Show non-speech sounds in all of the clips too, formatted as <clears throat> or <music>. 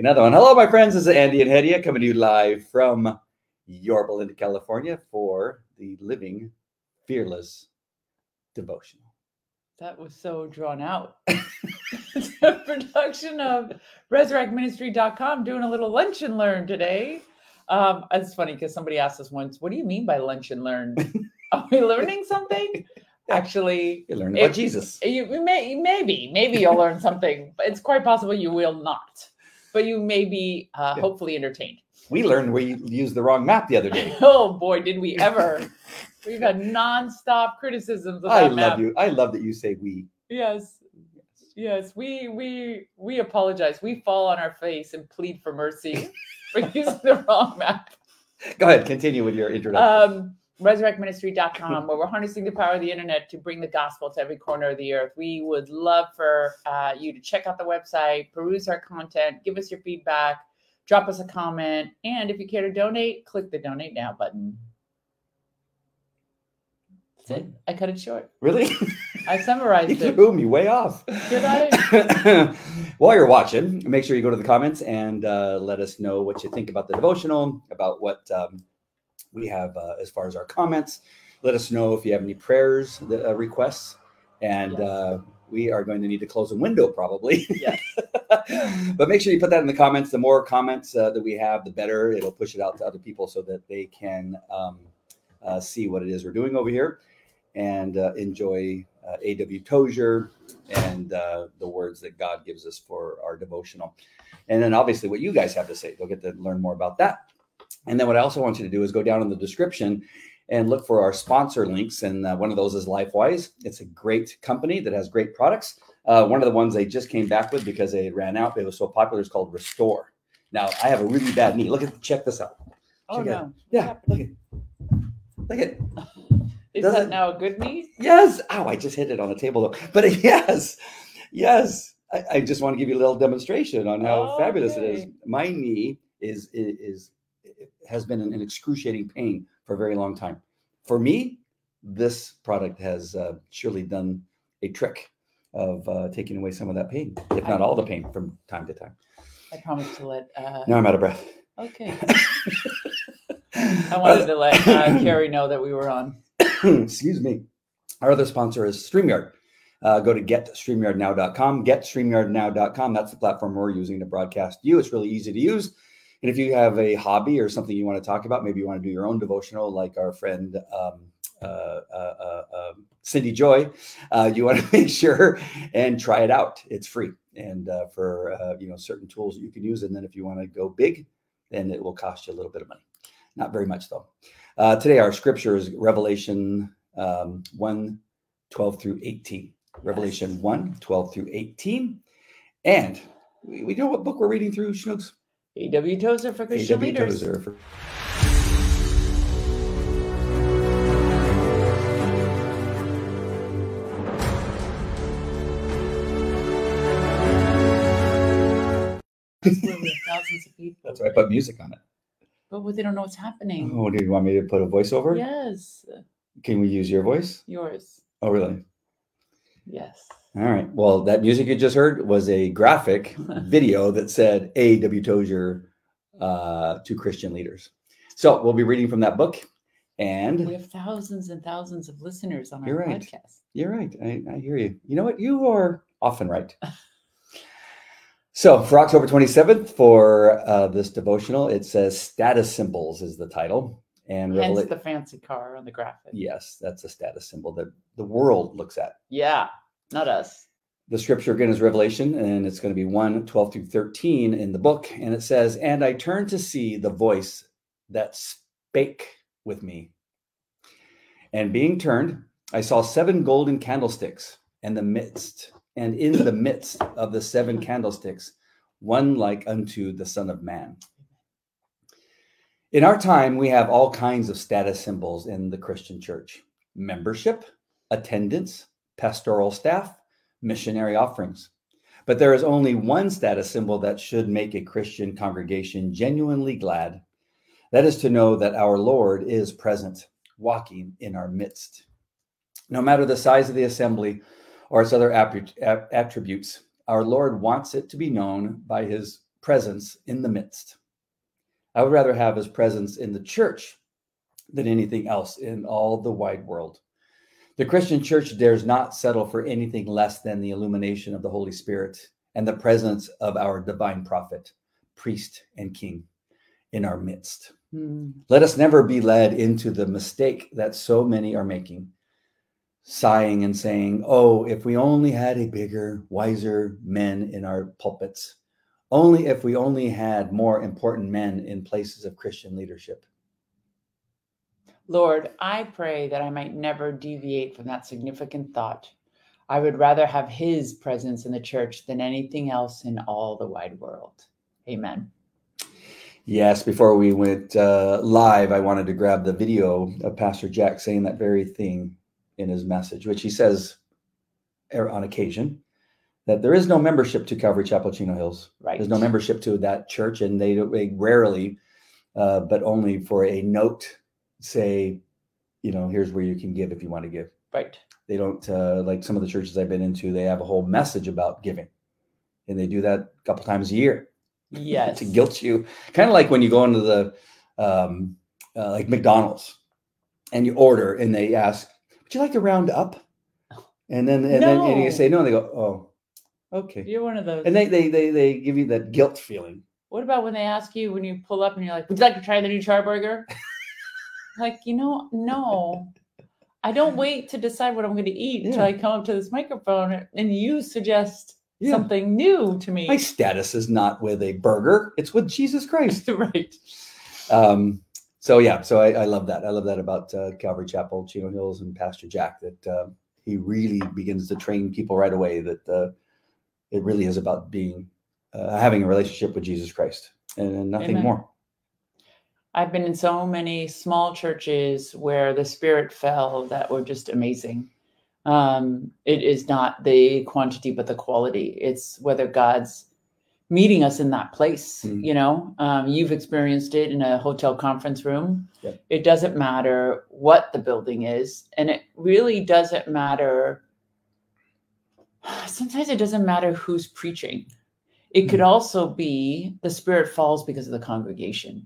make another one. Hello, my friends. This is Andy and Hedieh coming to you live from Yorba Linda, California for the Living Fearless Devotional. That was so drawn out. <laughs> it's a production of resurrectministry.com doing a little lunch and learn today. Um, it's funny because somebody asked us once, what do you mean by lunch and learn? <laughs> Are we learning something? Actually, You learn about If- Jesus. you, you may maybe maybe you'll learn something, but it's quite possible you will not. But you may be uh, Yeah. hopefully entertained. We learned we used the wrong map the other day. <laughs> Oh boy, did we ever! <laughs> We've had nonstop criticisms of I that love map. you. I love that you say we. Yes, yes, we we we apologize. We fall on our face and plead for mercy <laughs> for using the wrong map. Go ahead, continue with your introduction. um, resurrectministry.com where we're harnessing the power of the internet to bring the gospel to every corner of the earth we would love for uh, you to check out the website peruse our content give us your feedback drop us a comment and if you care to donate click the donate now button that's it i cut it short really? i summarized <laughs> you it threw me way off. Did I? <laughs> While you're watching, make sure you go to the comments and uh, let us know what you think about the devotional, about what um, we have uh, as far as our comments. Let us know if you have any prayers, uh, requests, and Yes. uh, we are going to need to close a window probably. Yes. <laughs> but make sure you put that in the comments. The more comments uh, that we have, the better. It'll push it out to other people so that they can um, uh, see what it is we're doing over here and uh, enjoy uh, A.W. Tozer and uh, the words that God gives us for our devotional. And then obviously what you guys have to say. They'll get to learn more about that. And then what I also want you to do is go down in the description and look for our sponsor links. And uh, one of those is LifeWise. It's a great company that has great products. Uh, one of the ones they just came back with because they ran out, it was so popular, is called Restore. Now I have a really bad knee. Look at check this out. oh Check it no out. Yeah, look at look at <laughs> is Does that now a good knee Yes. Oh, I just hit it on the table though. But <laughs> yes, yes. I, I just want to give you a little demonstration on how fabulous it is. My knee is is, is has been in, in excruciating pain for a very long time. For me, this product has uh, surely done a trick of uh, taking away some of that pain, if not all the pain from time to time. i promise to let uh Now I'm out of breath. okay <laughs> i wanted to let uh, carrie know that we were on <coughs> excuse me. Our other sponsor is StreamYard. Uh, go to getstreamyardnow.com. Getstreamyardnow.com. That's the platform we're using to broadcast you. It's really easy to use. And if you have a hobby or something you want to talk about, maybe you want to do your own devotional, like our friend um, uh, uh, uh, um, Cindy Joy, uh, you want to <laughs> make sure and try it out. It's free, and uh, for uh, you know certain tools that you can use. And then if you want to go big, then it will cost you a little bit of money. Not very much though. Uh, today, our scripture is Revelation um, 1 12 through 18. Revelation 1 12 through 18. And we, we know what book we're reading through, Schnooks? A.W. Tozer for Christian A.W. leaders. Tozer for- Where we have thousands of people. That's why I put music on it. But what- they don't know what's happening. Oh, do you want me to put a voiceover? Yes, Can we use your voice? yours. Oh, really? Yes. All right. Well, that music you just heard was a graphic <laughs> video that said A.W. Tozer uh, to Christian leaders. So we'll be reading from that book. And We have thousands and thousands of listeners on our You're right. podcast. You're right. I, I hear you. You know what? You are often right. so for October 27th, for uh, this devotional, it says status symbols is the title. And Hence Revela- the fancy car on the graphic. yes, that's a status symbol that the world looks at. Yeah, not us. The scripture again is Revelation, and it's going to be 1 12 through 13 in the book. And it says, And I turned to see the voice that spake with me. And being turned, I saw seven golden candlesticks, and the midst, and in the midst of the seven candlesticks, one like unto the Son of Man. In our time, we have all kinds of status symbols in the Christian church membership, attendance, pastoral staff, missionary offerings. But there is only one status symbol that should make a Christian congregation genuinely glad. That is to know that our Lord is present, walking in our midst. No matter the size of the assembly or its other attributes, our Lord wants it to be known by his presence in the midst. I would rather have his presence in the church than anything else in all the wide world. The Christian church dares not settle for anything less than the illumination of the Holy Spirit and the presence of our divine prophet, priest, and king in our midst. Mm. Let us never be led into the mistake that so many are making, sighing and saying, Oh, if we only had a bigger, wiser men in our pulpits, only if we only had more important men in places of Christian leadership. Lord, I pray that I might never deviate from that significant thought. I would rather have his presence in the church than anything else in all the wide world. Amen. Yes, before we went uh, live, I wanted to grab the video of Pastor Jack saying that very thing in his message, which he says er, on occasion that there is no membership to Calvary Chapel Chino Hills. Right. There's no membership to that church, and they, they rarely, uh, but only for a note, say, you know, here's where you can give if you want to give. Right. They don't uh, like some of the churches I've been into. They have a whole message about giving, and they do that a couple times a year <laughs> Yes. to guilt you. Kind of like when you go into the um, uh, like McDonald's and you order, and they ask, "Would you like to round up?" And then and then and you say no, and they go, "Oh, okay." You're one of those. And they they they they give you that guilt feeling. what about when they ask you when you pull up and you're like, Would you like to try the new charburger? <laughs> like, you know, no. I don't wait to decide what I'm going to eat until Yeah. I come up to this microphone and you suggest Yeah. something new to me. My status is not with a burger; it's with Jesus Christ. <laughs> right. Um, so yeah, so I, I love that. I love that about uh, Calvary Chapel, Chino Hills, and Pastor Jack. That uh, he really begins to train people right away. That uh, it really is about being uh, having a relationship with Jesus Christ and nothing Amen. more. I've been in so many small churches where the spirit fell that were just amazing. Um, it is not the quantity, but the quality. It's whether God's meeting us in that place. Mm. You know, um, you've experienced it in a hotel conference room. Yep. It doesn't matter what the building is, and it really doesn't matter. <sighs> Sometimes it doesn't matter who's preaching. It could Mm. also be the spirit falls because of the congregation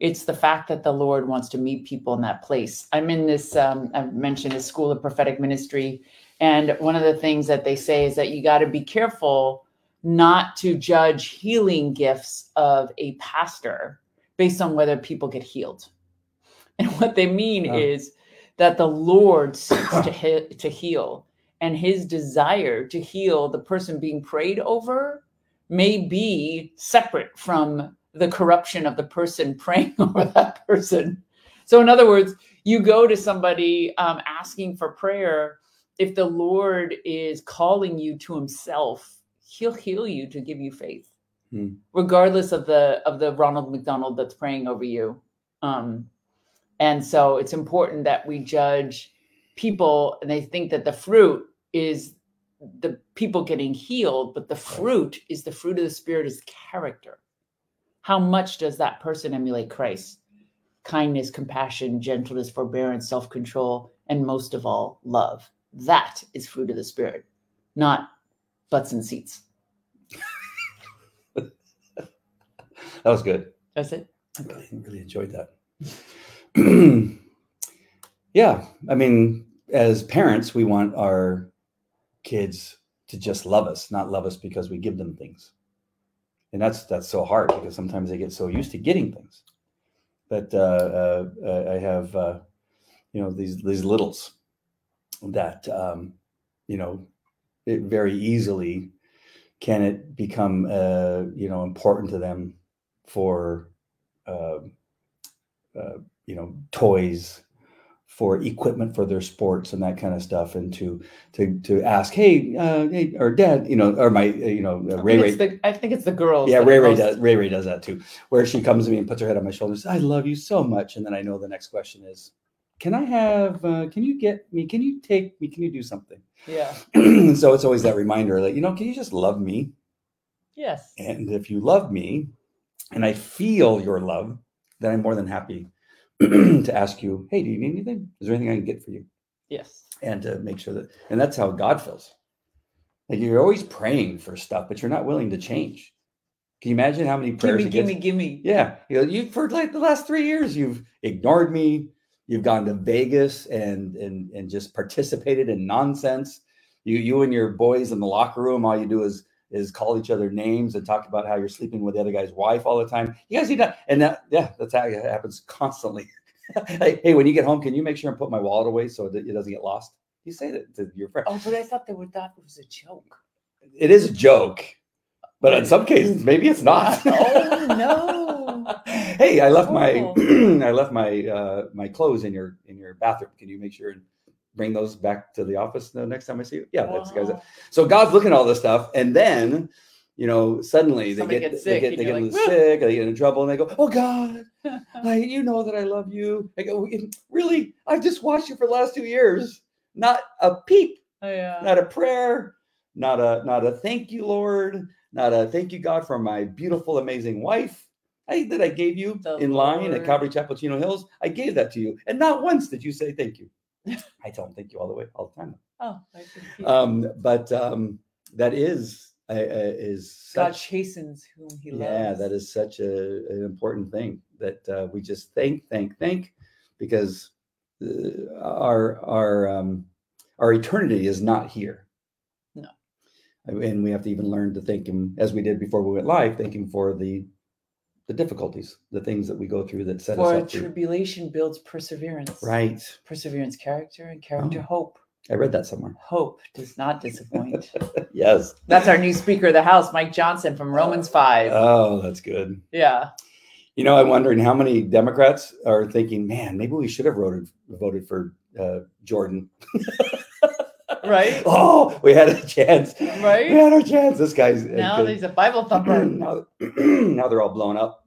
it's the fact that the lord wants to meet people in that place i'm in this um, i've mentioned a school of prophetic ministry and one of the things that they say is that you got to be careful not to judge healing gifts of a pastor based on whether people get healed <laughs> and what they mean Oh. is that the lord seeks to, he- to heal and his desire to heal the person being prayed over may be separate from the corruption of the person <laughs> praying over that person. So, in other words, you go to somebody um, asking for prayer. If the Lord is calling you to Himself, He'll heal you to give you faith, Hmm. regardless of the of the Ronald McDonald that's praying over you. Um, and so, it's important that we judge people, and they think that the fruit is the people getting healed, but the fruit is the fruit of the Spirit is character how much does that person emulate Christ? Kindness, compassion, gentleness, forbearance, self control, and most of all, love. That is fruit of the Spirit, not butts and seats. <laughs> That was good. That's it. I really, really enjoyed that. <clears throat> yeah, I mean, as parents, we want our kids to just love us, not love us because we give them things. And that's that's so hard because sometimes they get so used to getting things. But uh, uh, uh, I have, uh, you know, these these littles that um, you know, it very easily can it become uh, you know important to them for uh, uh, you know toys for equipment for their sports and that kind of stuff and to to to ask hey uh hey or dad you know or my uh, you know uh, I ray think, ray it's the, I think it's the girls. yeah ray ray most- does ray ray does that too where she comes to me and puts her head on my shoulders i love you so much and then i know the next question is can i have uh, can you get me can you take me can you do something Yeah. <clears throat> so it's always that reminder that you know can you just love me Yes. and if you love me and I feel your love, then I'm more than happy <clears throat> to ask you, hey, do you need anything? Is there anything I can get for you? Yes. And to make sure that, and that's how God feels. Like you're always praying for stuff, but you're not willing to change. Can you imagine how many prayers Gimme, gimme, gimme. Yeah, you know, you for like the last three years, you've ignored me. You've gone to Vegas and and and just participated in nonsense. You you and your boys in the locker room, all you do is is call each other names and talk about how you're sleeping with the other guy's wife all the time. You guys need that, and that yeah, that's how it happens constantly. <laughs> hey, hey, when you get home, can you make sure and put my wallet away so it doesn't get lost? You say that to your friend. Oh, but I thought they would thought it was a joke. It is a joke, but in some cases, <laughs> maybe it's not. <laughs> Oh, no. hey, I left my <clears throat> I left my uh, my clothes in your in your bathroom. Can you make sure and bring those back to the office the next time I see you? Yeah, that's the uh-huh. guys. So God's looking at all this stuff, and then you know suddenly they get gets they sick, get they get like, sick, they get in trouble, and they go, "Oh God, <laughs> I, you know that I love you." I go, "Really? I've just watched you for the last two years. Not a peep, Oh, yeah. not a prayer, not a not a thank you, Lord, not a thank you, God, for my beautiful, amazing wife." I, that I gave you The in line at Lord. Calvary Chapel, Chino Hills, I gave that to you, and not once did you say thank you. <laughs> I tell them thank you all the way, all the time. Oh. Um, but um, that is uh, uh, is God chastens whom he loves. yeah, that is such a, an important thing that uh, we just thank, thank, thank, because uh, our our um, our eternity is not here. No. and we have to even learn to thank Him as we did before we went live. Thank Him for the the difficulties, the things that we go through that set For us up. to- tribulation builds perseverance. Right. Perseverance, character, and character, Oh. hope. I read that somewhere. Hope does not <laughs> disappoint. yes. That's our new Speaker of the House, Mike Johnson from Romans 5. Oh, that's good. yeah. You know, I'm wondering how many Democrats are thinking, man, maybe we should have voted voted for uh, Jordan. <laughs> Right? <laughs> Oh, we had a chance. Right? We had our chance. This guy's Now he's a Bible thumper. <clears throat> now, <clears throat> now they're all blown up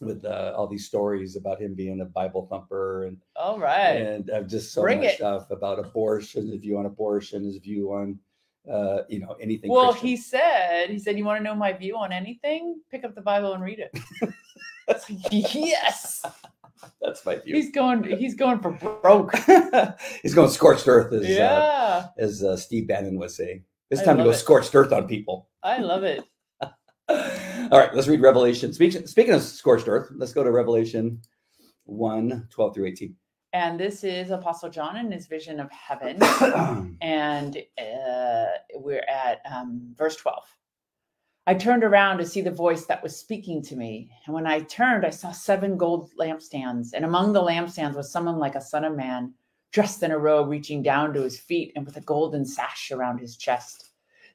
with uh, all these stories about him being a Bible thumper and All right. and uh, just so Bring much it. stuff about abortion, his view on abortion, his view on uh, you know anything. Well, Christian. he said, he said, you want to know my view on anything? Pick up the Bible and read it. <laughs> Like, yes. That's my view. He's going, he's going for <laughs> broke. He's going scorched earth, as uh, as uh, Steve Bannon was saying. It's time to go it. scorched earth on people. I love it. <laughs> All right, let's read Revelation. Speaking, speaking of scorched earth, let's go to Revelation 1 12 through 18. And this is Apostle John and his vision of heaven. <coughs> and uh, we're at um, verse 12. I turned around to see the voice that was speaking to me. And when I turned, I saw seven gold lampstands. And among the lampstands was someone like a son of man, dressed in a robe reaching down to his feet and with a golden sash around his chest.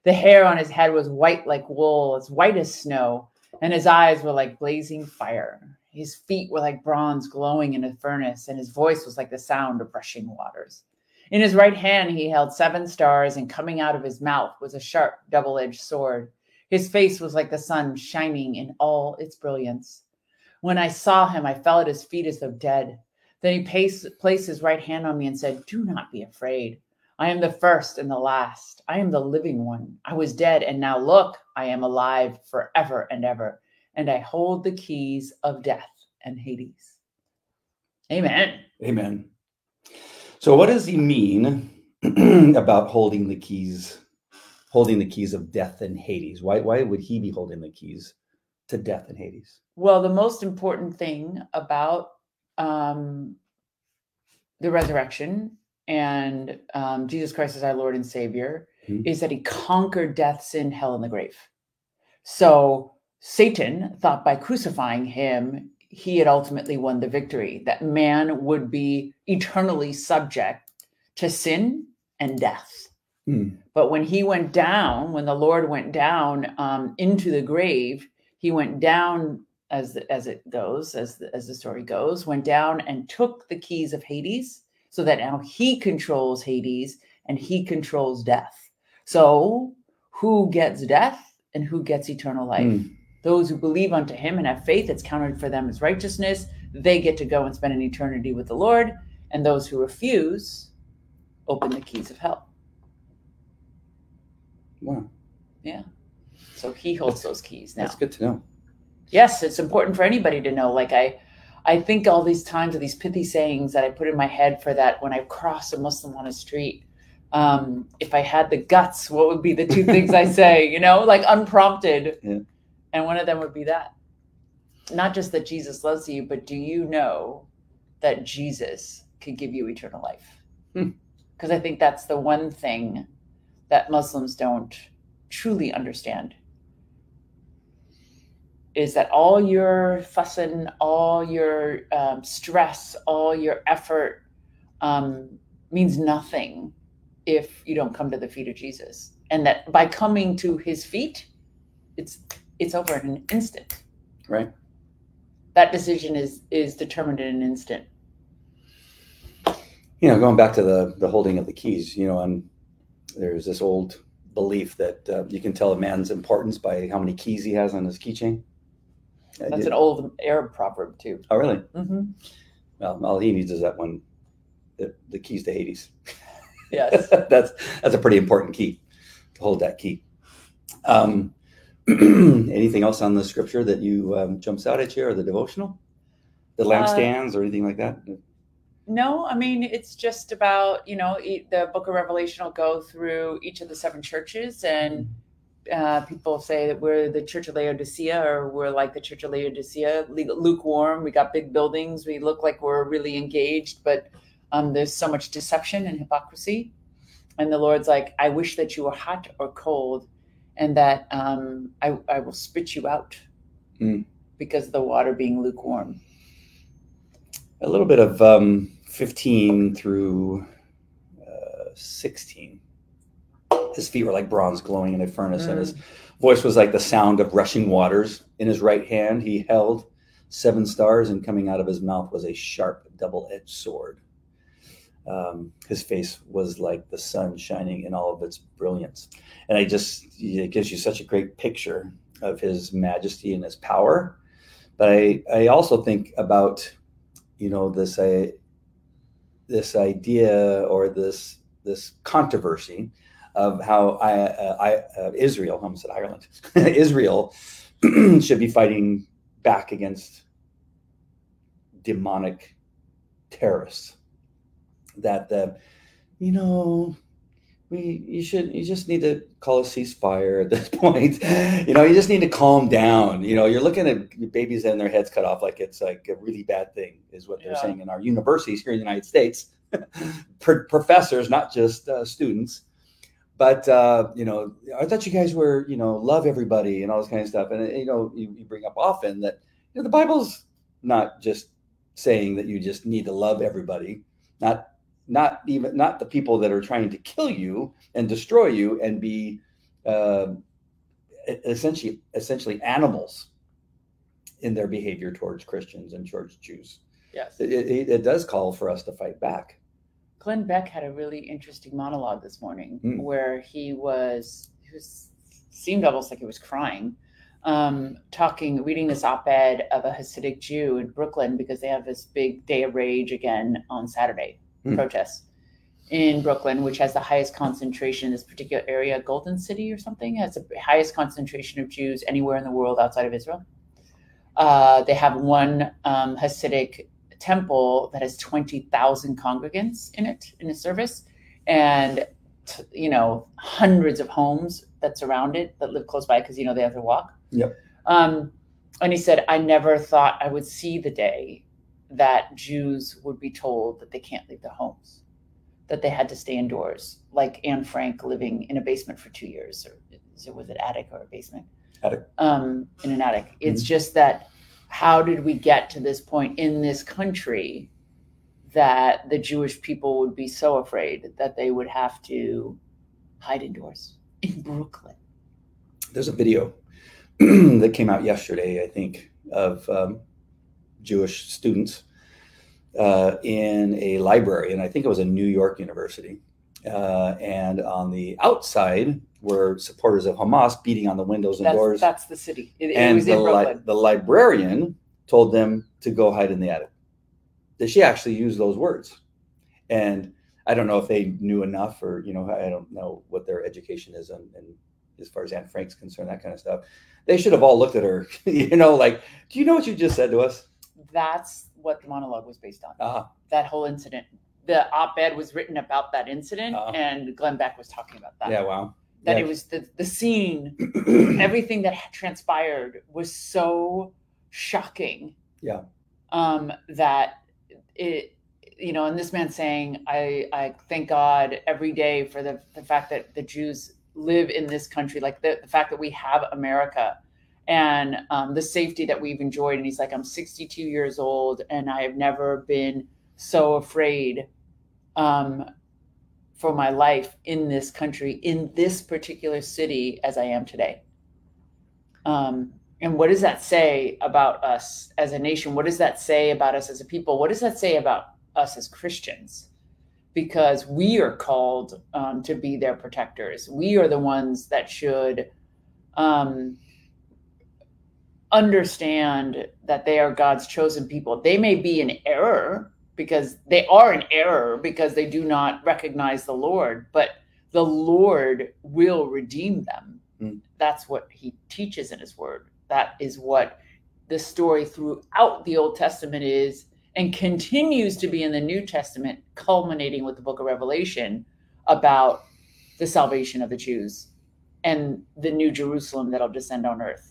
The hair on his head was white like wool, as white as snow, and his eyes were like blazing fire. His feet were like bronze glowing in a furnace, and his voice was like the sound of rushing waters. In his right hand, he held seven stars, and coming out of his mouth was a sharp, double edged sword. His face was like the sun shining in all its brilliance. When I saw him, I fell at his feet as though dead. Then he placed, placed his right hand on me and said, Do not be afraid. I am the first and the last. I am the living one. I was dead, and now look, I am alive forever and ever, and I hold the keys of death and Hades. Amen. Amen. So, what does he mean <clears throat> about holding the keys, holding the keys of death and Hades? Why, why would he be holding the keys to death and Hades? Well, the most important thing about um, the resurrection and um, Jesus Christ as our Lord and Savior Mhm. is that he conquered death, sin, hell, and the grave. So Satan thought by crucifying him, he had ultimately won the victory, that man would be eternally subject to sin and death. Hmm. But when he went down, when the Lord went down um, into the grave, he went down as the, as it goes, as the, as the story goes, went down and took the keys of Hades, so that now he controls Hades and he controls death. So, who gets death and who gets eternal life? Hmm. Those who believe unto him and have faith, it's counted for them as righteousness. They get to go and spend an eternity with the Lord. And those who refuse open the keys of hell. Wow, Yeah. So he holds those keys now. that's good to know. Yes, it's important for anybody to know. Like I, I think all these times of these pithy sayings that I put in my head for that when I cross a Muslim on a street. Um, if I had the guts, what would be the two things I say? You know, like unprompted. Yeah. And one of them would be that. Not just that Jesus loves you, but do you know that Jesus could give you eternal life? Hmm. Because I think that's the one thing that Muslims don't truly understand is that all your fussing, all your um, stress, all your effort um, means nothing if you don't come to the feet of Jesus. And that by coming to his feet, it's it's over in an instant. Right. That decision is is determined in an instant. You know, going back to the the holding of the keys, you know, and there's this old belief that uh, you can tell a man's importance by how many keys he has on his keychain. Uh, That's an old Arab proverb too. Oh, really? hmm Well, all he needs is that one, the, the keys to Hades. Yes. <laughs> that's that's a pretty important key to hold that key. Um, <clears throat> anything else on the scripture that you um, jumps out at you, or the devotional, the lampstands, or anything like that? No, I mean it's just about you know the Book of Revelation will go through each of the seven churches, and uh, people say that we're the Church of Laodicea, or we're like the Church of Laodicea, lukewarm. We got big buildings. We look like we're really engaged, but um, there's so much deception and hypocrisy. And the Lord's like, I wish that you were hot or cold, and that um, I, I will spit you out Mm. because of the water being lukewarm. A little bit of um, fifteen through uh, sixteen. His feet were like bronze glowing in a furnace, and his voice was like the sound of rushing waters. In his right hand, he held seven stars, and coming out of his mouth was a sharp, double edged sword. Um, his face was like the sun shining in all of its brilliance. And I just, it gives you such a great picture of his majesty and his power. But I, I also think about, you know, this, I, this idea or this, this controversy of how I, uh, I uh, Israel, I almost said Ireland, <laughs> Israel <clears throat> should be fighting back against demonic terrorists. That the, you know, we you should you just need to call a ceasefire at this <laughs> point. You know, you just need to calm down. You know, you're looking at babies having their heads cut off like it's like a really bad thing, is what they're Yeah. saying in our universities here in the United States. <laughs> Pro- professors, not just uh, students but uh, you know, I thought you guys were, you know, love everybody and all this kind of stuff. And uh, you know, you, you bring up often that you know the Bible's not just saying that you just need to love everybody, not not even not the people that are trying to kill you and destroy you and be uh, essentially essentially animals in their behavior towards Christians and towards Jews. Yes. It, it, it does call for us to fight back. Glenn Beck had a really interesting monologue this morning Mm. where he was he was seemed almost like he was crying, um, talking, reading this op-ed of a Hasidic Jew in Brooklyn because they have this big day of rage again on Saturday Mm. protests in Brooklyn, which has the highest concentration in this particular area, Golden City or something, has the highest concentration of Jews anywhere in the world outside of Israel. Uh, they have one um, Hasidic temple that has 20,000 congregants in it in a service and t- you know hundreds of homes that surround it that live close by because you know they have to walk Yep. um, and he said i never thought i would see the day that jews would be told that they can't leave their homes that they had to stay indoors like anne frank living in a basement for two years or was it attic or a basement Attic. um, in an attic it's just that how did we get to this point in this country that the Jewish people would be so afraid that they would have to hide indoors <laughs> in Brooklyn? there's a video <clears throat> that came out yesterday, I think, of um, Jewish students uh, in a library, and I think it was a New York university. Uh, and on the outside were supporters of Hamas beating on the windows and That's, doors. that's the city. It, it and was the, li- the librarian told them to go hide in the attic. That she actually used those words, and I don't know if they knew enough, or you know, I don't know what their education is, and, and as far as Anne Frank's concerned, that kind of stuff. They should have all looked at her, <laughs> you know, like, do you know what you just said to us? That's what the monologue was based on. Ah, That whole incident. The op-ed was written about that incident, Uh-huh. and Glenn Beck was talking about that. yeah, wow. that Yeah. it was the the scene, <clears throat> everything that had transpired was so shocking. Yeah. Um, that it, you know, and this man saying, "I I thank God every day for the the fact that the Jews live in this country, like the, the fact that we have America." And um, the safety that we've enjoyed. And he's like, I'm 62 years old and I have never been so afraid um, for my life in this country, in this particular city, as I am today. Um, and what does that say about us as a nation? What does that say about us as a people? What does that say about us as Christians? Because we are called um, to be their protectors. We are the ones that should um, understand that they are God's chosen people. They may be in error because they are in error because they do not recognize the Lord, but the Lord will redeem them. Mm. That's what he teaches in his word. That is what the story throughout the Old Testament is and continues to be in the New Testament, culminating with the book of Revelation about the salvation of the Jews and the new Jerusalem that'll descend on earth.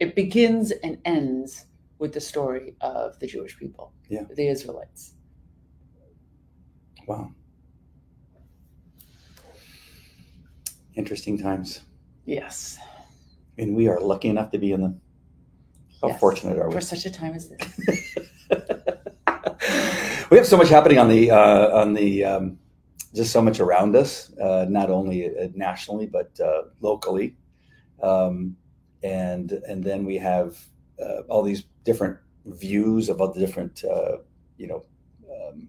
It begins and ends with the story of the Jewish people, Yeah. the Israelites. Wow. Interesting times. Yes. And we are lucky enough to be in them. How Yes. fortunate are we? For such a time as this. <laughs> we have so much happening on the uh, on the um, just so much around us, uh, not only uh, nationally but uh, locally, um, and and then we have uh, all these different views all the different uh, you know um,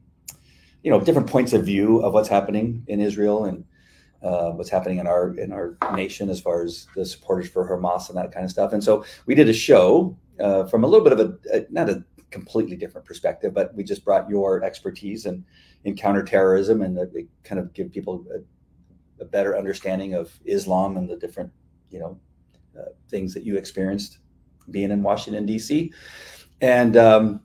you know different points of view of what's happening in Israel and uh, what's happening in our in our nation as far as the supporters for Hamas and that kind of stuff. And so we did a show uh, from a little bit of a, a not a completely different perspective, but we just brought your expertise in in counterterrorism and kind of give people a, a better understanding of Islam and the different you know uh, things that you experienced being in Washington D.C. And um,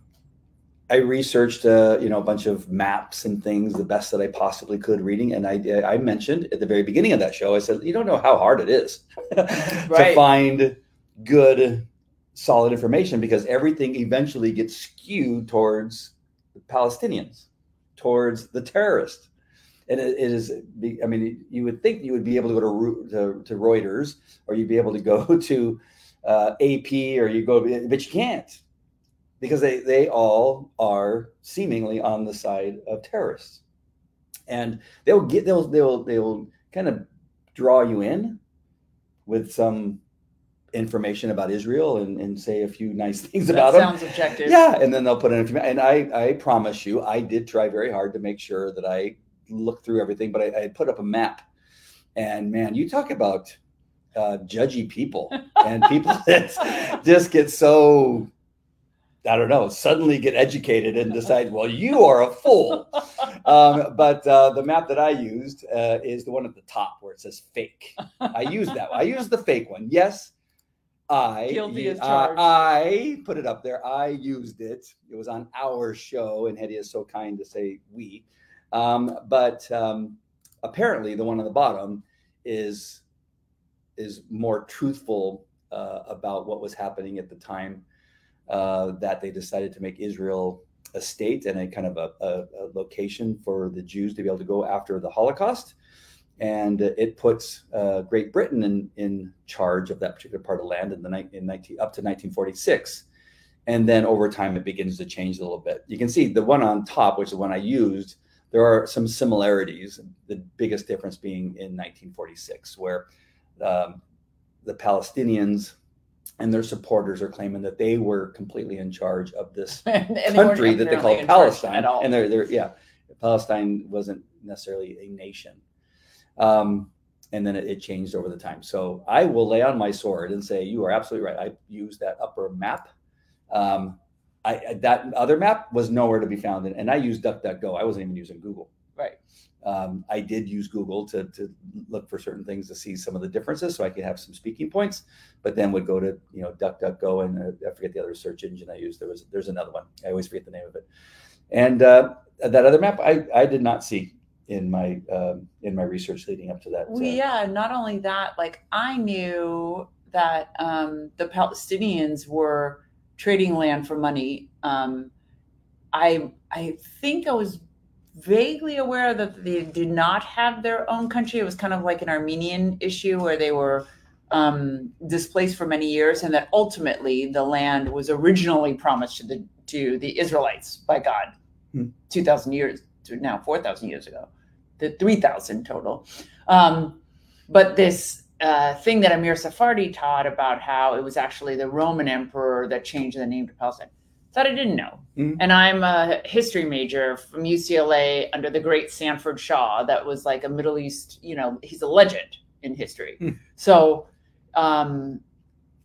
I researched, uh, you know, a bunch of maps and things, the best that I possibly could reading. And I, I mentioned at the very beginning of that show, I said, you don't know how hard it is <laughs> to find good, solid information because everything eventually gets skewed towards the Palestinians, towards the terrorists. And it, it is i mean, you would think you would be able to go to, to, to Reuters or you'd be able to go <laughs> to uh, AP or you go, but you can't because they, they all are seemingly on the side of terrorists and they'll get they'll they'll they'll kind of draw you in with some information about Israel and, and say a few nice <laughs> things that about them. sounds objective. Yeah, and then they'll put in a few. And I I promise you, I did try very hard to make sure that I looked through everything, but I, I put up a map, and man, you talk about uh, judgy people <laughs> and people that just get so. I don't know. Suddenly get educated and decide, well, you are a fool. Um, but uh, the map that I used uh, is the one at the top where it says fake. I used that. One. I used the fake one. Yes, I Guilty as uh. I put it up there. I used it. It was on our show, and Hetty is so kind to say we. Um, but um, apparently, the one on the bottom is is more truthful uh, about what was happening at the time uh, that they decided to make Israel a state and a kind of a, a, a location for the Jews to be able to go after the Holocaust. And it puts uh, Great Britain in, in charge of that particular part of land in the in 19, up to 1946. And then over time, it begins to change a little bit. You can see the one on top, which is the one I used, there are some similarities. The biggest difference being in 1946, where um, the Palestinians and their supporters are claiming that they were completely in charge of this And <laughs> they weren't country that they call Palestine, and they're they're yeah, Palestine wasn't necessarily a nation, um, and then it, it changed over the time. So I will lay on my sword and say you are absolutely right. I used that upper map. Um, I that other map was nowhere to be found, and, and I used DuckDuckGo. I wasn't even using Google. Right. Um, I did use Google to to look for certain things to see some of the differences, so I could have some speaking points. But then would go to you know DuckDuckGo and uh, I forget the other search engine I used. There was there's another one. I always forget the name of it. And uh, that other map I I did not see. in my um, in my research leading up to that. Well, yeah, not only that, like I knew that um, the Palestinians were trading land for money. Um, I I think I was vaguely aware that they did not have their own country. It was kind of like an Armenian issue where they were um, displaced for many years, and that ultimately the land was originally promised to the to the Israelites by God, Hmm. two thousand years to now four thousand years ago, the three thousand total. Um, but this uh, thing that Amir Tsarfati taught about how it was actually the Roman emperor that changed the name to Palestine, that I didn't know. Mhm. And I'm a history major from UCLA under the great Stanford Shaw, that was like a Middle East, you know, he's a legend in history. Hmm. So, um,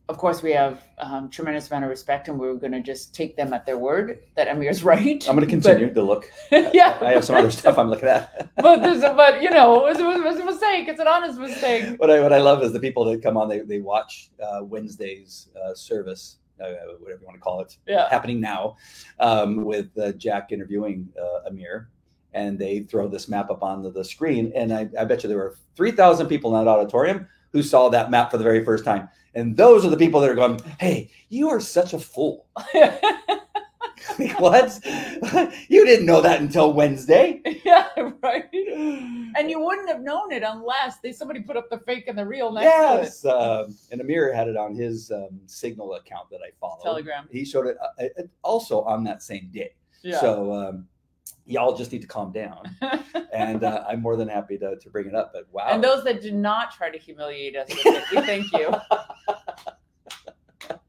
of course, we have um, tremendous amount of respect, and we are going to just take them at their word that Amir's <laughs> right. I'm going to continue to look. <laughs> Yeah, I have some other stuff I'm looking at. <laughs> but there's a, but you know, it was, it was a mistake. It's an honest mistake. what I what I love is the people that come on. They they watch uh, Wednesday's uh, service, uh, whatever you want to call it, Yeah. happening now, um, with uh, Jack interviewing uh, Amir, and they throw this map up on the, the screen, and I, I bet you there were three thousand people in that auditorium who saw that map for the very first time, and those are the people that are going, "Hey, you are such a fool." <laughs> Like, what? you didn't know that until Wednesday. yeah, right. And you wouldn't have known it unless they somebody put up the fake and the real next Yes, um, and Amir had it on his um, Signal account that I follow. Telegram. He showed it uh, uh, also on that same day. Yeah. So um, y'all just need to calm down, <laughs> and uh, I'm more than happy to, to bring it up. But wow, and those that did not try to humiliate us we thank you. <laughs>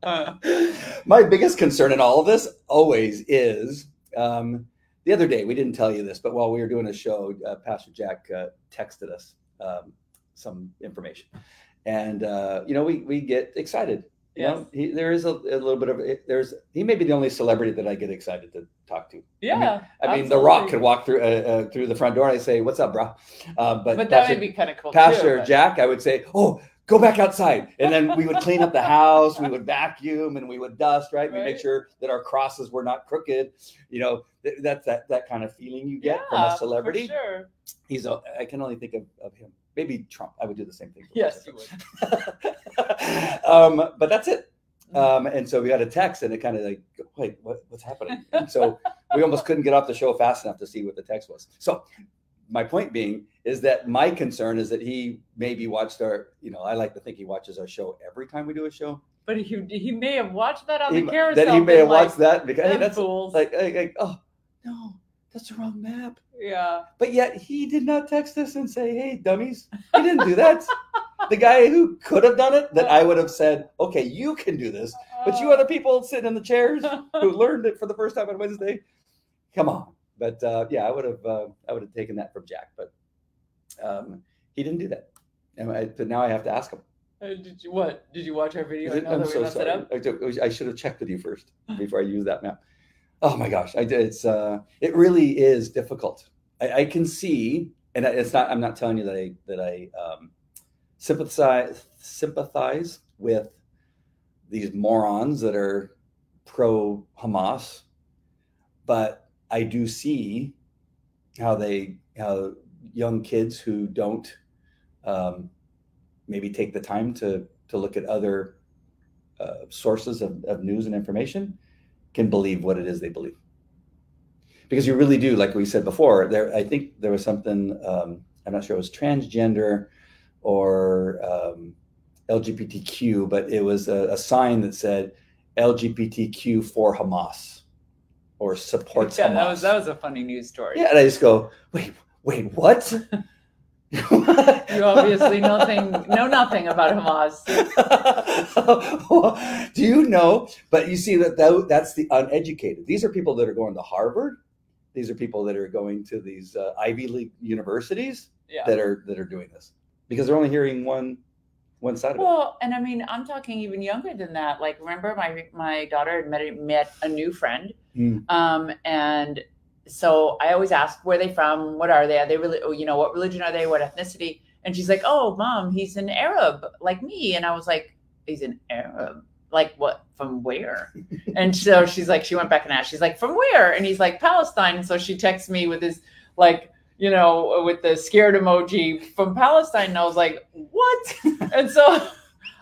<laughs> my biggest concern in all of this always is um, the other day we didn't tell you this, but while we were doing a show, uh, Pastor Jack uh, texted us um, some information, and uh, you know we we get excited. You know, he, there is a, a little bit of there's he may be the only celebrity that I get excited to talk to. Yeah. I mean, The Rock could walk through uh, uh, through the front door and I say, "What's up, bro?" Uh, but But that Pastor, would be kind of cool. Pastor too, but- Jack, I would say, "Oh, go back outside," and then we would clean up the house, we would vacuum, and we would dust. Right? We make sure that our crosses were not crooked. You know, th- that's that that kind of feeling you get from a celebrity. For sure. He's a, I can only think of, of him. Maybe Trump. I would do the same thing. Yes, you would. <laughs> um, but that's it. Mm-hmm. Um, and so we got a text, and it kind of like, wait, what, what's happening? And so <laughs> we almost couldn't get off the show fast enough to see what the text was. So my point being is that my concern is that he maybe watched our, you know, I like to think he watches our show every time we do a show. But he, he may have watched that on He, the carousel. that he may have like, watched that because hey, that's fools. like, like, like, oh no, that's the wrong map. yeah. But yet he did not text us and say, "Hey, dummies," he didn't do that. the guy who could have done it, that I would have said, "Okay, you can do this," but you other people sitting in the chairs who <laughs> learned it for the first time on Wednesday, come on. But uh, yeah, I would have, uh, I would have taken that from Jack, but um, he didn't do that. And I, but now I have to ask him. Uh, did you what? Did you watch our video? It- I'm so sorry. I, I should have checked with you first before I use that map. Oh my gosh, I. It's uh, it really is difficult. I, I can see, and it's not. I'm not telling you that I that I um, sympathize sympathize with these morons that are pro Hamas, but I do see how they how young kids who don't um, maybe take the time to to look at other uh, sources of, of news and information can believe what it is they believe. Because you really do like we said before there i think there was something um, i'm not sure it was transgender or um, lgbtq but it was a, a sign that said lgbtq for hamas or supports yeah, hamas that was that was a funny news story. yeah and i just go wait wait what <laughs> You obviously nothing know nothing about Hamas. <laughs> Do you know? But you see that tho- that's the uneducated. These are people that are going to Harvard. These are people that are going to these uh, Ivy League universities Yeah. that are that are doing this because they're only hearing one one side of it. Well, and I mean, I'm talking even younger than that. Like, remember, my my daughter had met met a new friend, Hmm. um, and so I always ask where they from, what are they? Are they really, oh, you know, what religion are they? What ethnicity? And she's like, "Oh, mom, he's an Arab like me." And I was like, "He's an Arab." Like what? From where? <laughs> and so she's like, she went back and asked. She's like, "From where?" And he's like, "Palestine." And so she texts me with his like, you know, with the scared emoji from Palestine. And I was like, what? <laughs> and so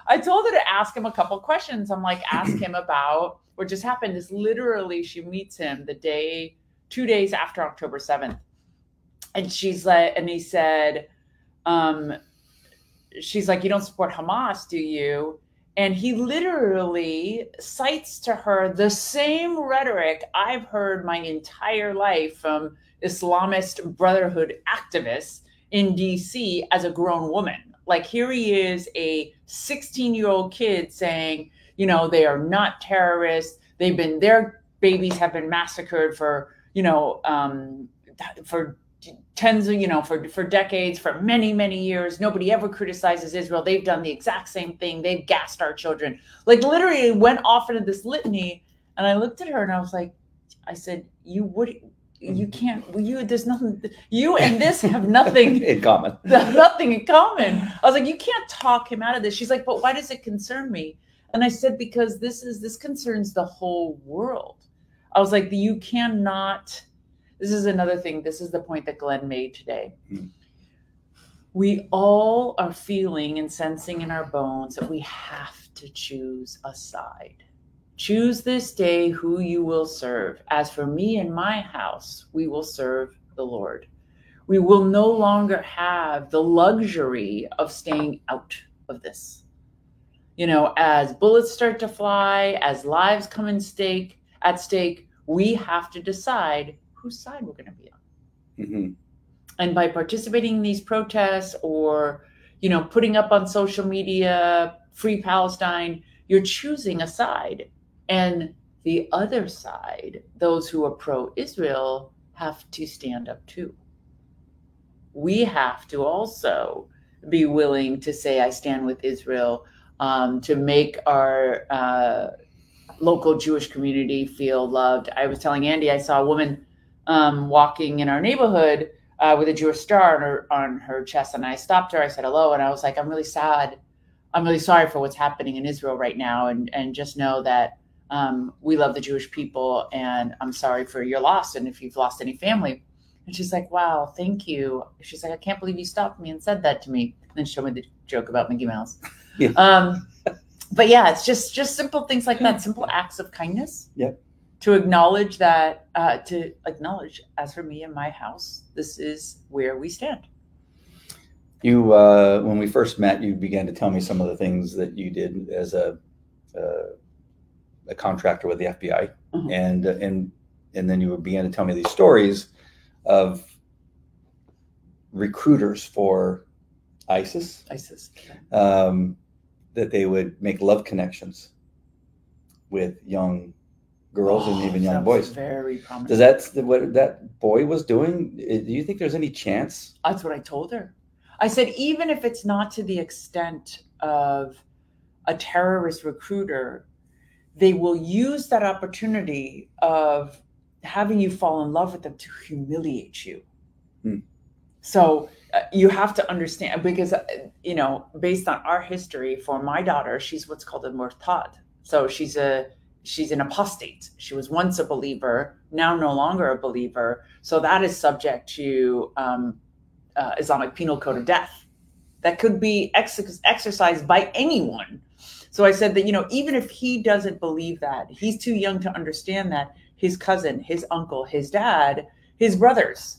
I told her to ask him a couple questions. I'm like, ask him about what just happened. Is literally she meets him the day, two days after October 7th. And she's like, and he said, um, she's like, you don't support Hamas, do you? And he literally cites to her the same rhetoric I've heard my entire life from Islamist Brotherhood activists in DC as a grown woman. Like, here he is, a 16 year old kid saying, you know, they are not terrorists. They've been, their babies have been massacred for, you know, um, for tens of you know for for decades for many many years nobody ever criticizes israel. They've done the exact same thing. They've gassed our children. Like literally went off into this litany and i looked at her and i was like i said you would you mm-hmm. can't you there's nothing you and this have nothing <laughs> in common. <laughs> nothing in common. I was like you can't talk him out of this. She's like but why does it concern me? And i said because this is this concerns the whole world i was like you cannot this is another thing. This is the point that Glenn made today. Mm. We all are feeling and sensing in our bones that we have to choose a side. Choose this day who you will serve. As for me and my house, we will serve the Lord. We will no longer have the luxury of staying out of this. You know, as bullets start to fly, as lives come in stake at stake, we have to decide whose side we're going to be on. Mm-hmm. And by participating in these protests or, you know, putting up on social media, free Palestine, you're choosing a side. And the other side, those who are pro Israel, have to stand up too. We have to also be willing to say, I stand with Israel, um, to make our uh, local Jewish community feel loved. I was telling Andy, I saw a woman um, walking in our neighborhood uh, with a Jewish star on her on her chest, and I stopped her. I said hello, and I was like, "I'm really sad. I'm really sorry for what's happening in Israel right now, and and just know that um, we love the Jewish people, and I'm sorry for your loss, and if you've lost any family." And she's like, "Wow, thank you." She's like, "I can't believe you stopped me and said that to me." And then showed me the joke about Mickey Mouse. Yeah. Um, but yeah, it's just just simple things like that, simple acts of kindness. Yep. To acknowledge that uh, to acknowledge as for me and my house this is where we stand. You uh, when we first met you began to tell me some of the things that you did as a uh, a contractor with the fbi mm-hmm. and and and then you began to tell me these stories of recruiters for isis. Isis. Um, that they would make love connections with young girls oh, and even young boys. Very promising. Does that what that boy was doing? Do you think there's any chance? That's what I told her. I said even if it's not to the extent of a terrorist recruiter, they will use that opportunity of having you fall in love with them to humiliate you. Hmm. So you have to understand because uh, you know based on our history for my daughter she's what's called a murtad so she's a she's an apostate. She was once a believer, now no longer a believer. So that is subject to um, uh, Islamic Penal Code of death. That could be ex- exercised by anyone. So I said that, you know, even if he doesn't believe that, he's too young to understand that his cousin, his uncle, his dad, his brothers,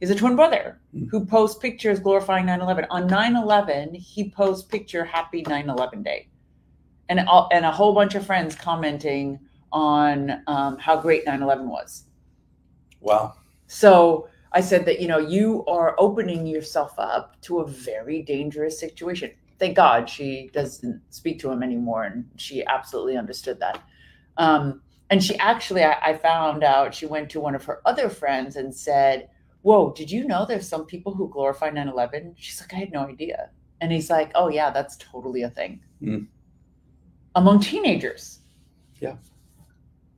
he's a twin brother mm. who posts pictures glorifying 9 11. On 9 11, he posts picture happy 9 11 day and and a whole bunch of friends commenting on um, how great 9/11 was. Wow. So I said that you know you are opening yourself up to a very dangerous situation. Thank God she doesn't speak to him anymore, and she absolutely understood that. Um, and she actually, I, I found out she went to one of her other friends and said, "Whoa, did you know there's some people who glorify 9/11?" She's like, "I had no idea." And he's like, "Oh yeah, that's totally a thing." Mm among teenagers. Yeah.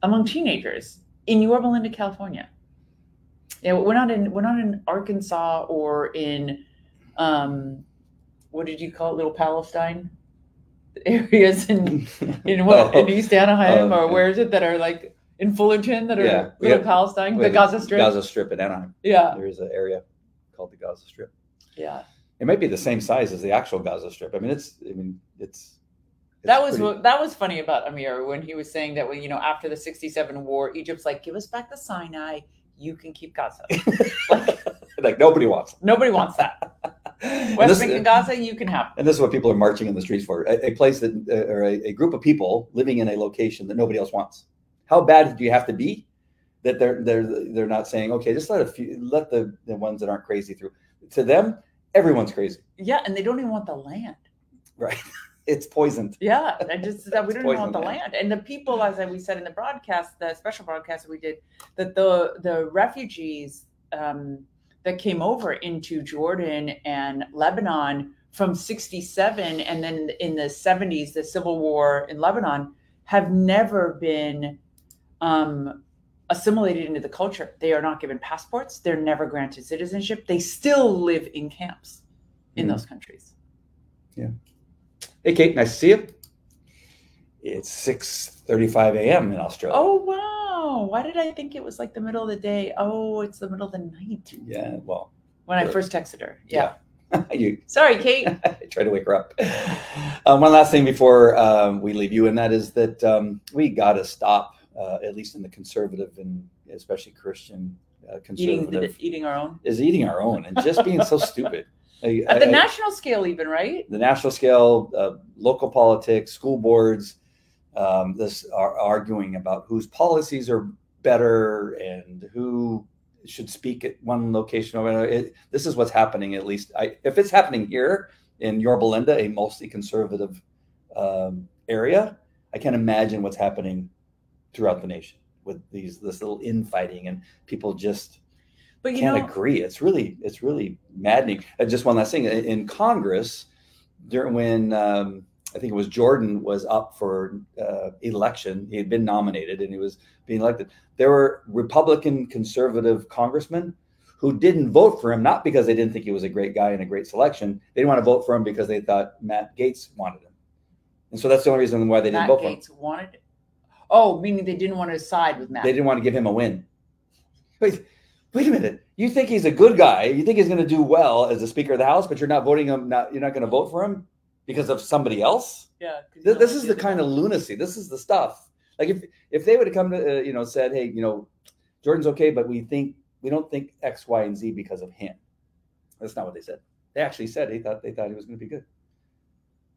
Among teenagers in Yorba Linda, California. Yeah, we're not in we're not in Arkansas or in um, what did you call it, Little Palestine? <laughs> Areas in in <laughs> what oh, in East Anaheim oh, or where is it that are like in Fullerton that are yeah, Little Palestine, the Gaza Strip. Gaza Strip in Anaheim. Yeah. There's an area. called the Gaza Strip. Yeah. It might be the same size as the actual Gaza Strip. I mean, it's. I mean, it's. it's That was pretty- that was funny about Amir when he was saying that when you know after the '67 war, Egypt's like, give us back the Sinai, you can keep Gaza. <laughs> like like nobody wants. it. nobody wants that. <laughs> West Bank and Gaza, you can have. And this is what people are marching in the streets for: a, a place that, uh, or a, a group of people living in a location that nobody else wants. How bad do you have to be that they're they're they're not saying, okay, just let a few, let the the ones that aren't crazy through. To them, everyone's crazy, Yeah, and they don't even want the land. right? <laughs> It's poisoned. Yeah, I just that we <laughs> don't even want the poison land. And the people, as we said in the broadcast, the special broadcast that we did, that the the refugees um, that came over into Jordan and Lebanon from '67, and then in the '70s, the civil war in Lebanon, have never been um, assimilated into the culture. They are not given passports. They're never granted citizenship. They still live in camps in Mhm. those countries. Yeah. Hey, Kate, nice to see you. It's six thirty-five a.m. in Australia. Oh wow! Why did I think it was like the middle of the day? Oh, it's the middle of the night yeah. Well, when I first texted her. Yeah. <laughs> you Sorry, Kate. <laughs> I tried to wake her up. Um, one last thing before um, we leave you, and that is that um, we got to stop, uh, at least in the conservative and especially Christian uh, eating the, eating our own is eating our own and just being so stupid. <laughs> I- at the I- national scale, even right? the national scale, uh, local politics, school boards, um, this are arguing about whose policies are better and who should speak at one location or another. It, this is what's happening. At least, I, if it's happening here in Yorba Linda, a mostly conservative um, area, I can't imagine what's happening throughout the nation with these this little infighting and people just But you can't know, agree. It's really it's really maddening. Uh, just one last thing in Congress, during when um, I think it was Jordan was up for uh, election, he had been nominated and he was being elected. There were Republican conservative congressmen who didn't vote for him not because they didn't think he was a great guy and a great selection. They didn't want to vote for him because they thought Matt Gaetz wanted him, and so that's the only reason why they didn't vote for him. Gaetz wanted. It. Oh, meaning they didn't want to side with Matt. They didn't want to give him a win. Wait, wait a minute. You think he's a good guy? You think he's going to do well as the Speaker of the House, but you're not voting him. Not you're not going to vote for him because of somebody else. yeah. 'cause Th- you This is the kind of lunacy. This is the stuff. Like if if they would have come to uh, you know said, hey, you know, Jordan's okay, but we think we don't think X, Y, and Z because of him. That's not what they said. They actually said they thought they thought he was going to be good.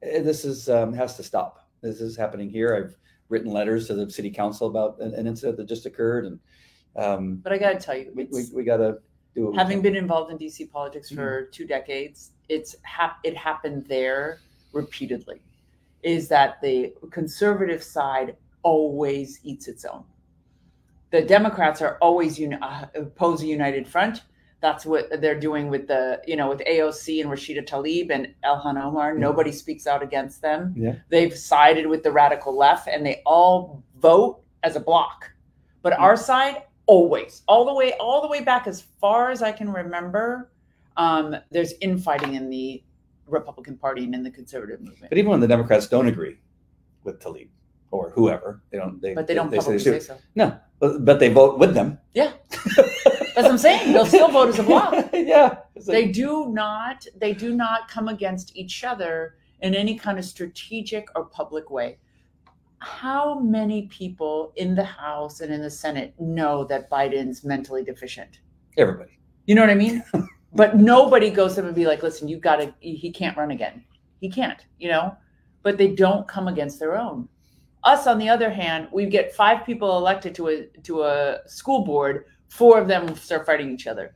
Uh, This is um, has to stop. This is happening here. I've written letters to the city council about an, an incident that just occurred, and um, But I got to tell you, we, we, we got to do having been involved in DC politics Mm-hmm. for two decades, it's hap- it happened there repeatedly. Is that the conservative side always eats its own? The Democrats are always uni- uh, oppose a united front. That's what they're doing with the you know with AOC and Rashida Tlaib and Ilhan Omar. Yeah. Nobody speaks out against them. Yeah. They've sided with the radical left, and they all vote as a block. But our side always all the way all the way back as far as i can remember um, there's infighting in the republican party and in the conservative movement But even when the Democrats don't agree with Tlaib or whoever, they don't. They, but they don't say publicly should. say so No, but, but they vote with them. Yeah. <laughs> that's what i'm saying they'll still vote as a block <laughs> yeah. Like- they do not they do not come against each other in any kind of strategic or public way how many people in the house and in the senate know that biden's mentally deficient everybody. You know what I mean? <laughs> but nobody goes him and be like, listen, you've got to, he can't run again. He can't, you know? But they don't come against their own. Us, on the other hand, we get five people elected to a to a school board, four of them start fighting each other.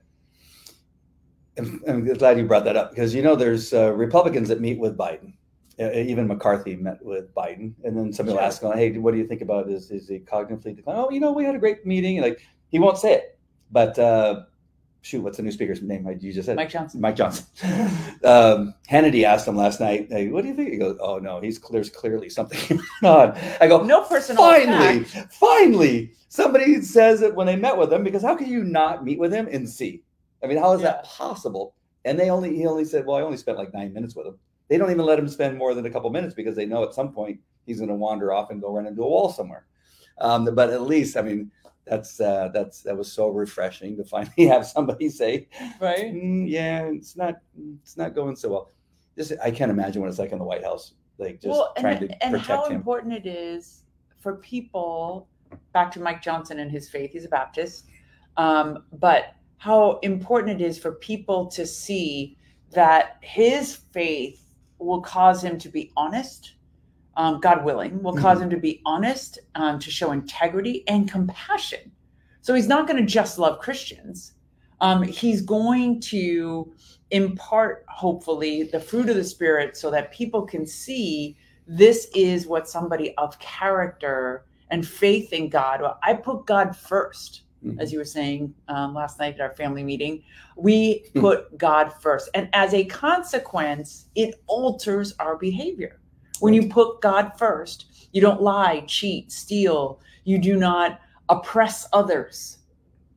I'm, I'm glad you brought that up because you know there's uh, Republicans that meet with Biden. Uh, even McCarthy met with Biden, and then somebody will ask him, "Hey, what do you think about is is he cognitively declined?" Oh, you know, we had a great meeting. Like he won't say it, but uh, shoot, what's the new speaker's name? You just said Mike Johnson. Mike Johnson. <laughs> um, Hannity asked him last night, hey, "What do you think?" He goes, "Oh no, he's there's clearly something <laughs> going on." I go, No personal finally, attack. finally, somebody says it when they met with him because how can you not meet with him and see? I mean, how is that possible? And they only he only said, "Well, I only spent like nine minutes with him." They don't even let him spend more than a couple minutes because they know at some point he's going to wander off and go run into a wall somewhere. Um, but at least, I mean, that's uh, that's that was so refreshing to finally <laughs> have somebody say, Right. "Mm, yeah, it's not it's not going so well. Just I can't imagine what it's like in the White House, like just well, trying and, to and protect how him. important it is for people back to Mike Johnson and his faith. He's a Baptist, um, but how important it is for people to see that his faith will cause him to be honest. Um, God willing, will cause him to be honest, um, to show integrity and compassion. So he's not going to just love Christians. Um, he's going to impart, hopefully, the fruit of the Spirit so that people can see this is what somebody of character and faith in God. Well, I put God first, Mhm. as you were saying um, last night at our family meeting. We Hmm. put God first. And as a consequence, it alters our behavior. When you put God first, you don't lie, cheat, steal, you do not oppress others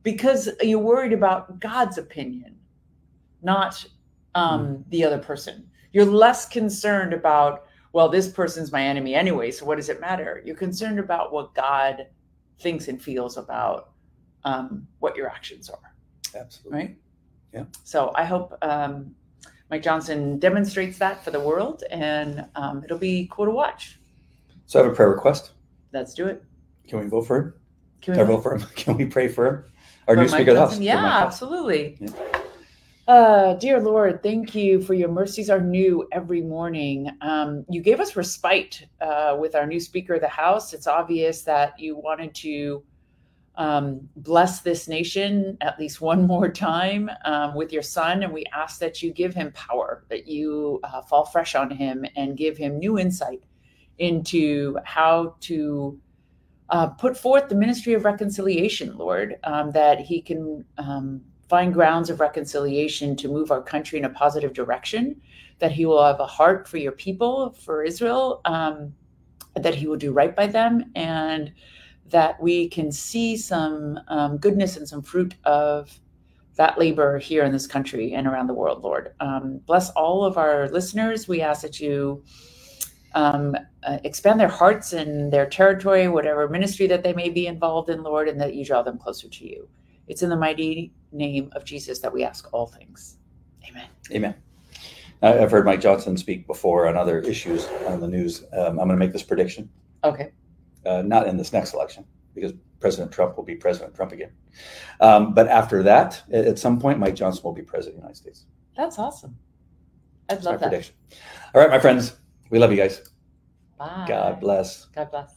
because you're worried about God's opinion, not um, the other person. You're less concerned about, well, this person's my enemy anyway, so what does it matter? You're concerned about what God thinks and feels about um, what your actions are, Absolutely. right? Yeah. So I hope um, Mike Johnson demonstrates that for the world, and um, it'll be cool to watch. So I have a prayer request. Let's do it. Can we vote for him? Can we, vote for him? <laughs> Can we pray for him? Our For new Mike Speaker of the House. Yeah, absolutely. Yeah. Uh, dear Lord, thank you for your mercies are new every morning. Um, you gave us respite uh, with our new Speaker of the House. It's obvious that you wanted to um, bless this nation at least one more time um, with your son. And we ask that you give him power, that you uh, fall fresh on him and give him new insight into how to uh, put forth the ministry of reconciliation, Lord, um, that he can um, find grounds of reconciliation to move our country in a positive direction, that he will have a heart for your people, for Israel, um, that he will do right by them, and that we can see some um, goodness and some fruit of that labor here in this country and around the world, Lord. Um, bless all of our listeners. We ask that you um, uh, expand their hearts and their territory, whatever ministry that they may be involved in, Lord, and that you draw them closer to you. It's in the mighty name of Jesus that we ask all things. Amen. Amen. I've heard Mike Johnson speak before on other issues on the news. Um, I'm going to make this prediction, Okay. Uh, not in this next election, because President Trump will be President Trump again. Um, but after that, at some point, Mike Johnson will be President of the United States. That's awesome. I'd That's my love that. prediction. All right, my friends, we love you guys. Bye. God bless. God bless.